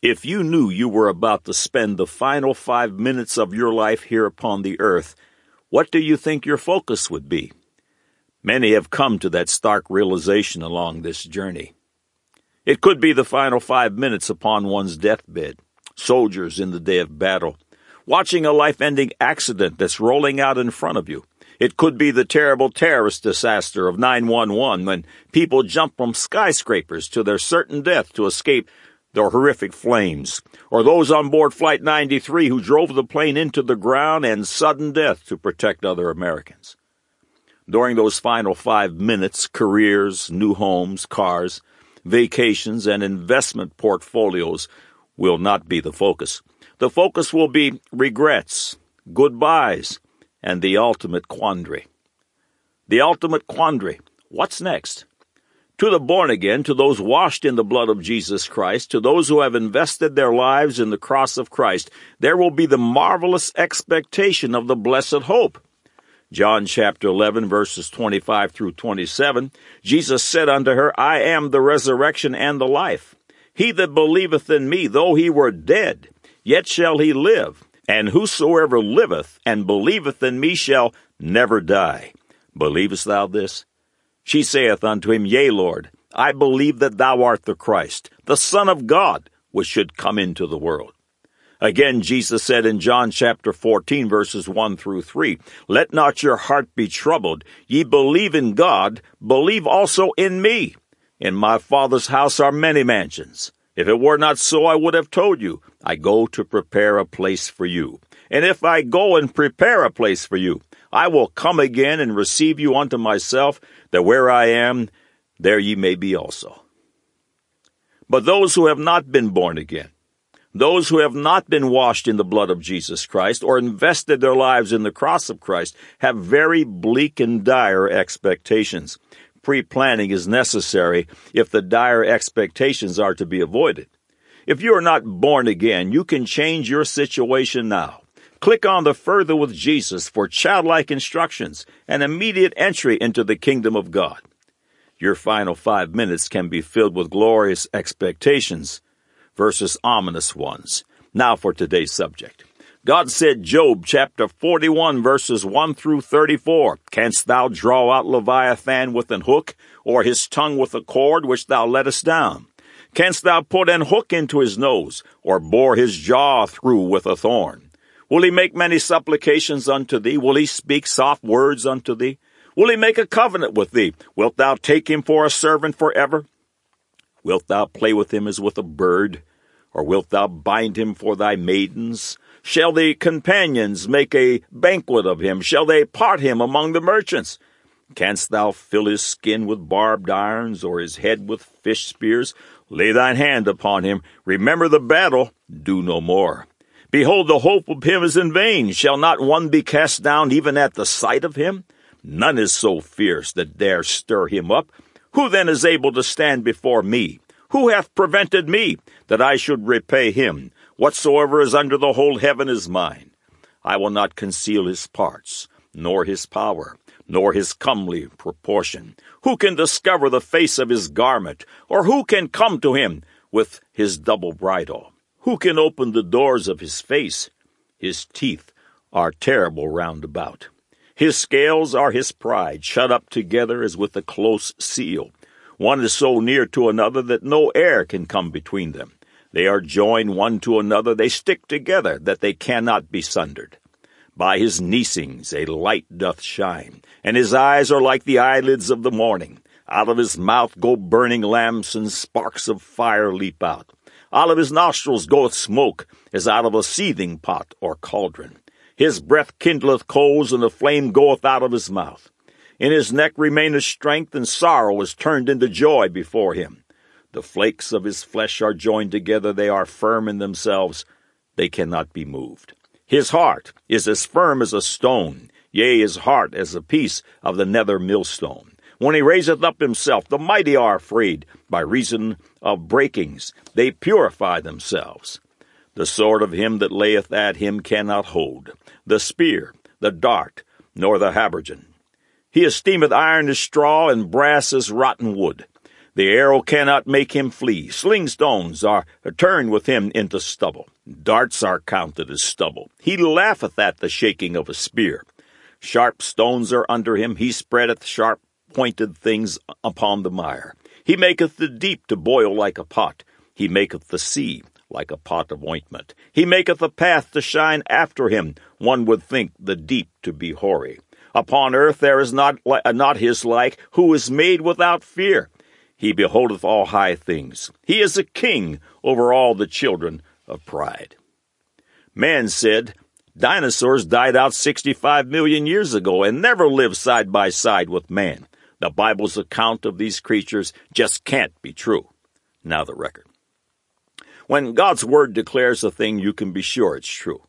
If you knew you were about to spend the final five minutes of your life here upon the earth, what do you think your focus would be? Many have come to that stark realization along this journey. It could be the final five minutes upon one's deathbed, soldiers in the day of battle, watching a life ending accident that's rolling out in front of you. It could be the terrible terrorist disaster of 911 when people jump from skyscrapers to their certain death to escape the horrific flames, or those on board Flight 93 who drove the plane into the ground and sudden death to protect other Americans. During those final five minutes, careers, new homes, cars, vacations, and investment portfolios will not be the focus. The focus will be regrets, goodbyes, and the ultimate quandary. The ultimate quandary. What's next? To the born again, to those washed in the blood of Jesus Christ, to those who have invested their lives in the cross of Christ, there will be the marvelous expectation of the blessed hope. John chapter 11 verses 25 through 27, Jesus said unto her, I am the resurrection and the life. He that believeth in me, though he were dead, yet shall he live. And whosoever liveth and believeth in me shall never die. Believest thou this? She saith unto him, Yea, Lord, I believe that thou art the Christ, the Son of God, which should come into the world. Again, Jesus said in John chapter 14 verses 1 through 3, Let not your heart be troubled. Ye believe in God, believe also in me. In my Father's house are many mansions. If it were not so, I would have told you, I go to prepare a place for you. And if I go and prepare a place for you, I will come again and receive you unto myself, that where I am, there ye may be also. But those who have not been born again, those who have not been washed in the blood of Jesus Christ or invested their lives in the cross of Christ have very bleak and dire expectations. Pre planning is necessary if the dire expectations are to be avoided. If you are not born again, you can change your situation now. Click on the Further with Jesus for childlike instructions and immediate entry into the kingdom of God. Your final five minutes can be filled with glorious expectations versus ominous ones. Now for today's subject. God said, Job chapter 41 verses 1 through 34, Canst thou draw out Leviathan with an hook, or his tongue with a cord which thou lettest down? Canst thou put an hook into his nose, or bore his jaw through with a thorn? Will he make many supplications unto thee? Will he speak soft words unto thee? Will he make a covenant with thee? Wilt thou take him for a servant forever? Wilt thou play with him as with a bird? Or wilt thou bind him for thy maidens? Shall the companions make a banquet of him? Shall they part him among the merchants? Canst thou fill his skin with barbed irons, or his head with fish spears? Lay thine hand upon him. Remember the battle. Do no more. Behold, the hope of him is in vain. Shall not one be cast down even at the sight of him? None is so fierce that dare stir him up. Who then is able to stand before me? Who hath prevented me that I should repay him? Whatsoever is under the whole heaven is mine. I will not conceal his parts, nor his power, nor his comely proportion. Who can discover the face of his garment, or who can come to him with his double bridle? Who can open the doors of his face? His teeth are terrible round about. His scales are his pride, shut up together as with a close seal. One is so near to another that no air can come between them. They are joined one to another, they stick together, that they cannot be sundered. By his neesings a light doth shine, and his eyes are like the eyelids of the morning. Out of his mouth go burning lamps, and sparks of fire leap out. Out of his nostrils goeth smoke, as out of a seething pot or cauldron. His breath kindleth coals, and the flame goeth out of his mouth. In his neck remaineth strength, and sorrow is turned into joy before him. The flakes of his flesh are joined together, they are firm in themselves, they cannot be moved. His heart is as firm as a stone, yea, his heart as a piece of the nether millstone. When he raiseth up himself, the mighty are afraid. By reason of breakings, they purify themselves. The sword of him that layeth at him cannot hold, the spear, the dart, nor the habergeon. He esteemeth iron as straw, and brass as rotten wood. The arrow cannot make him flee. Sling stones are turned with him into stubble. Darts are counted as stubble. He laugheth at the shaking of a spear. Sharp stones are under him. He spreadeth sharp pointed things upon the mire. He maketh the deep to boil like a pot. He maketh the sea like a pot of ointment. He maketh a path to shine after him. One would think the deep to be hoary. Upon earth there is not, uh, not his like, who is made without fear. He beholdeth all high things. He is a king over all the children of pride. Man said, Dinosaurs died out 65 million years ago and never lived side by side with man. The Bible's account of these creatures just can't be true. Now the record. When God's Word declares a thing, you can be sure it's true.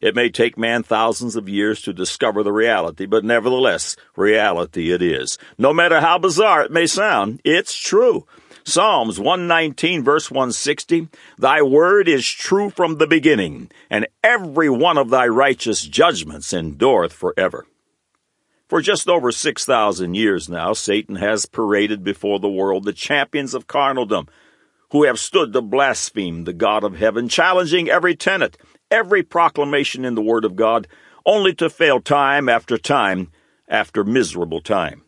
It may take man thousands of years to discover the reality, but nevertheless, reality it is. No matter how bizarre it may sound, it's true. Psalms 119 verse 160, Thy word is true from the beginning, and every one of thy righteous judgments endureth forever. For just over 6,000 years now, Satan has paraded before the world the champions of carnaldom, who have stood to blaspheme the God of heaven, challenging every tenet every proclamation in the Word of God, only to fail time after time after miserable time.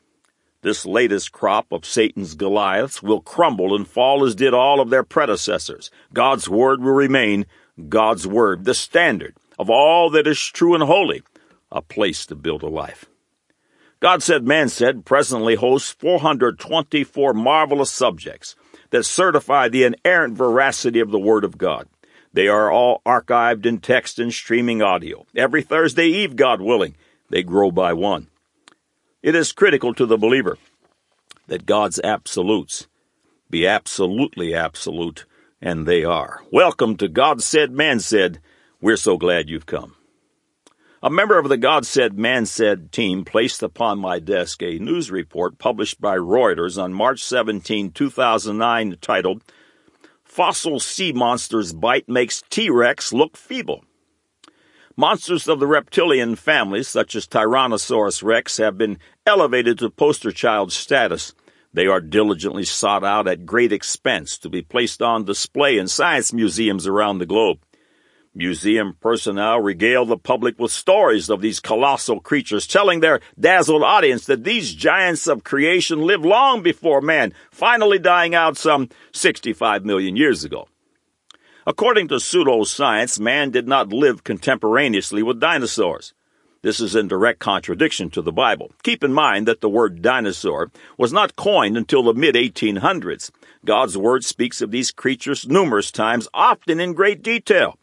This latest crop of Satan's Goliaths will crumble and fall as did all of their predecessors. God's Word will remain God's Word, the standard of all that is true and holy, a place to build a life. God said, Man said, presently hosts 424 marvelous subjects that certify the inerrant veracity of the Word of God. They are all archived in text and streaming audio. Every Thursday Eve, God willing, they grow by one. It is critical to the believer that God's absolutes be absolutely absolute, and they are. Welcome to God Said, Man Said. We're so glad you've come. A member of the God Said, Man Said team placed upon my desk a news report published by Reuters on March 17, 2009, titled Fossil sea monsters bite makes T Rex look feeble. Monsters of the reptilian family, such as Tyrannosaurus rex, have been elevated to poster child status. They are diligently sought out at great expense to be placed on display in science museums around the globe. Museum personnel regale the public with stories of these colossal creatures, telling their dazzled audience that these giants of creation lived long before man, finally dying out some 65 million years ago. According to pseudoscience, man did not live contemporaneously with dinosaurs. This is in direct contradiction to the Bible. Keep in mind that the word dinosaur was not coined until the mid 1800s. God's word speaks of these creatures numerous times, often in great detail.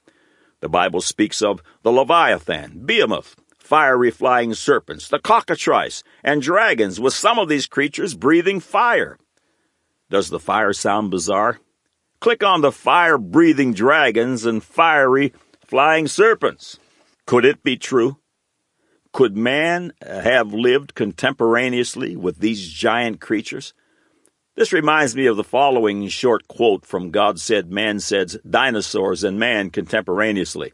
The Bible speaks of the Leviathan, Behemoth, fiery flying serpents, the cockatrice, and dragons, with some of these creatures breathing fire. Does the fire sound bizarre? Click on the fire breathing dragons and fiery flying serpents. Could it be true? Could man have lived contemporaneously with these giant creatures? This reminds me of the following short quote from God Said, Man Said's Dinosaurs and Man Contemporaneously.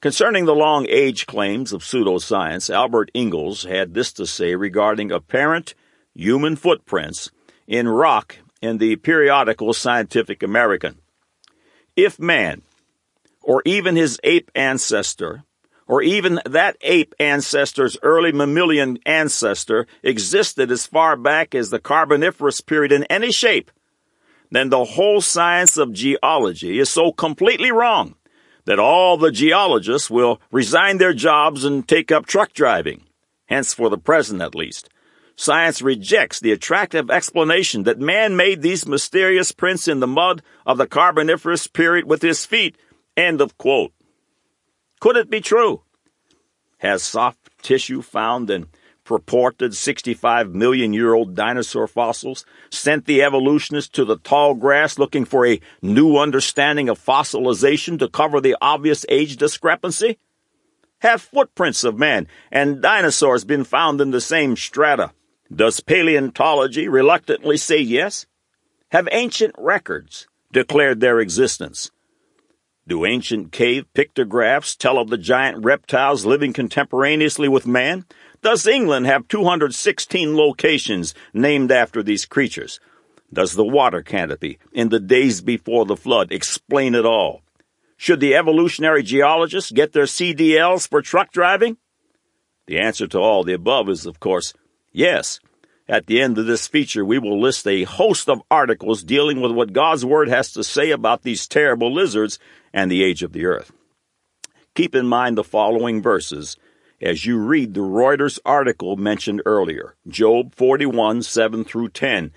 Concerning the long age claims of pseudoscience, Albert Ingalls had this to say regarding apparent human footprints in rock in the periodical Scientific American. If man, or even his ape ancestor, or even that ape ancestor's early mammalian ancestor existed as far back as the Carboniferous period in any shape, then the whole science of geology is so completely wrong that all the geologists will resign their jobs and take up truck driving, hence for the present at least. Science rejects the attractive explanation that man made these mysterious prints in the mud of the Carboniferous period with his feet. End of quote. Could it be true? Has soft tissue found in purported 65 million year old dinosaur fossils sent the evolutionists to the tall grass looking for a new understanding of fossilization to cover the obvious age discrepancy? Have footprints of man and dinosaurs been found in the same strata? Does paleontology reluctantly say yes? Have ancient records declared their existence? Do ancient cave pictographs tell of the giant reptiles living contemporaneously with man? Does England have 216 locations named after these creatures? Does the water canopy in the days before the flood explain it all? Should the evolutionary geologists get their CDLs for truck driving? The answer to all the above is, of course, yes. At the end of this feature, we will list a host of articles dealing with what God's Word has to say about these terrible lizards and the age of the earth. Keep in mind the following verses as you read the Reuters article mentioned earlier Job 41 7 through 10.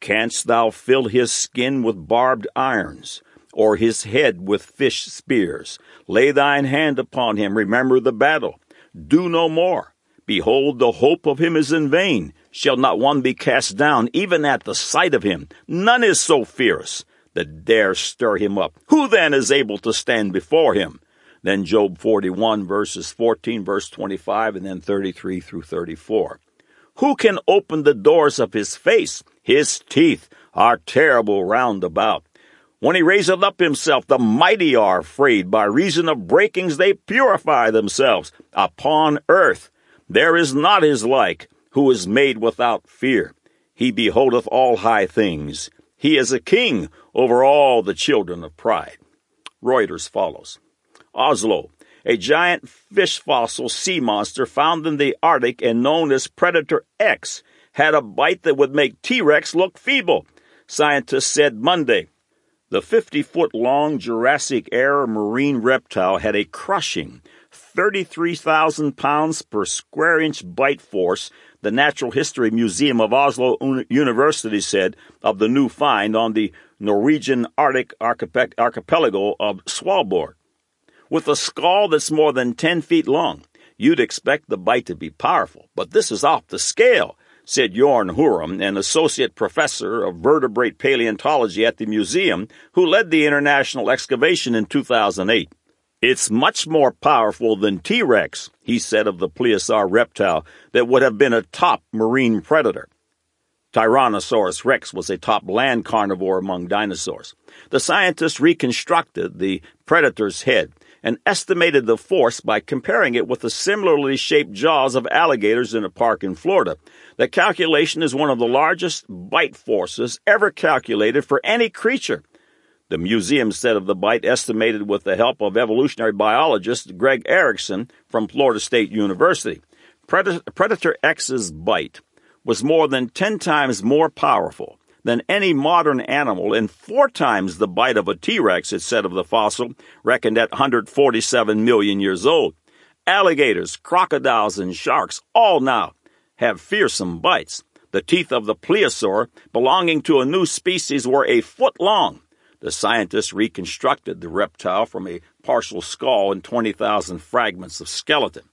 Canst thou fill his skin with barbed irons? or his head with fish spears. Lay thine hand upon him, remember the battle. Do no more. Behold, the hope of him is in vain. Shall not one be cast down, even at the sight of him? None is so fierce that dare stir him up. Who then is able to stand before him? Then Job 41 verses 14, verse 25, and then 33 through 34. Who can open the doors of his face? His teeth are terrible round about. When he raiseth up himself, the mighty are afraid. By reason of breakings they purify themselves. Upon earth there is not his like, who is made without fear. He beholdeth all high things. He is a king over all the children of pride. Reuters follows. Oslo, a giant fish fossil sea monster found in the Arctic and known as Predator X, had a bite that would make T Rex look feeble. Scientists said Monday the 50 foot long Jurassic era marine reptile had a crushing 33,000 pounds per square inch bite force, the Natural History Museum of Oslo University said of the new find on the Norwegian Arctic archipelago of Svalbard. With a skull that's more than 10 feet long, you'd expect the bite to be powerful, but this is off the scale said Jorn Hurum, an associate professor of vertebrate paleontology at the museum, who led the international excavation in 2008. It's much more powerful than T Rex, he said of the plesiosaur reptile that would have been a top marine predator. Tyrannosaurus rex was a top land carnivore among dinosaurs. The scientists reconstructed the predator's head and estimated the force by comparing it with the similarly shaped jaws of alligators in a park in Florida. The calculation is one of the largest bite forces ever calculated for any creature. The museum said of the bite, estimated with the help of evolutionary biologist Greg Erickson from Florida State University. Predator X's bite was more than 10 times more powerful than any modern animal and four times the bite of a T Rex, it said of the fossil, reckoned at 147 million years old. Alligators, crocodiles, and sharks all now have fearsome bites. The teeth of the plesiosaur, belonging to a new species, were a foot long. The scientists reconstructed the reptile from a partial skull and 20,000 fragments of skeleton.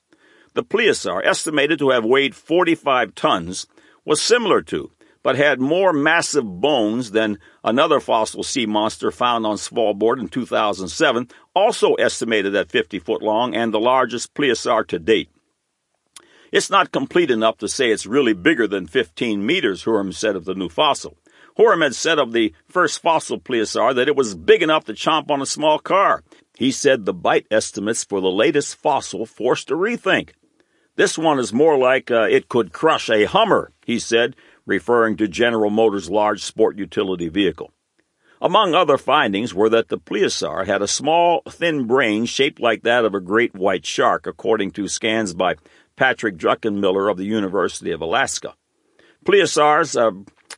The plesiosaur, estimated to have weighed 45 tons, was similar to but had more massive bones than another fossil sea monster found on Svalbard in 2007, also estimated at 50 foot long and the largest plesiosaur to date. It's not complete enough to say it's really bigger than 15 meters, Hurum said of the new fossil. Hurum had said of the first fossil plesiosaur that it was big enough to chomp on a small car. He said the bite estimates for the latest fossil forced a rethink. This one is more like uh, it could crush a Hummer, he said, referring to General Motors' large sport utility vehicle. Among other findings were that the plesiosaur had a small, thin brain shaped like that of a great white shark, according to scans by Patrick Druckenmiller of the University of Alaska. Plesiosaurs uh,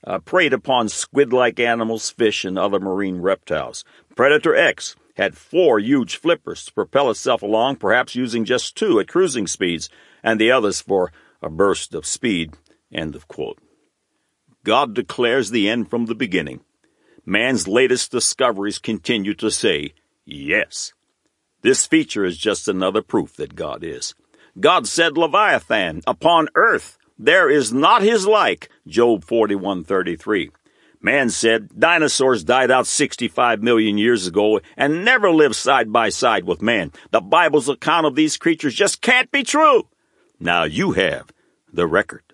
uh, preyed upon squid-like animals, fish, and other marine reptiles. Predator X had four huge flippers to propel itself along, perhaps using just two at cruising speeds, and the others for a burst of speed. End of quote. God declares the end from the beginning. Man's latest discoveries continue to say, yes. This feature is just another proof that God is. God said Leviathan, upon earth there is not his like, Job 41:33. Man said dinosaurs died out 65 million years ago and never lived side by side with man. The Bible's account of these creatures just can't be true. Now you have the record.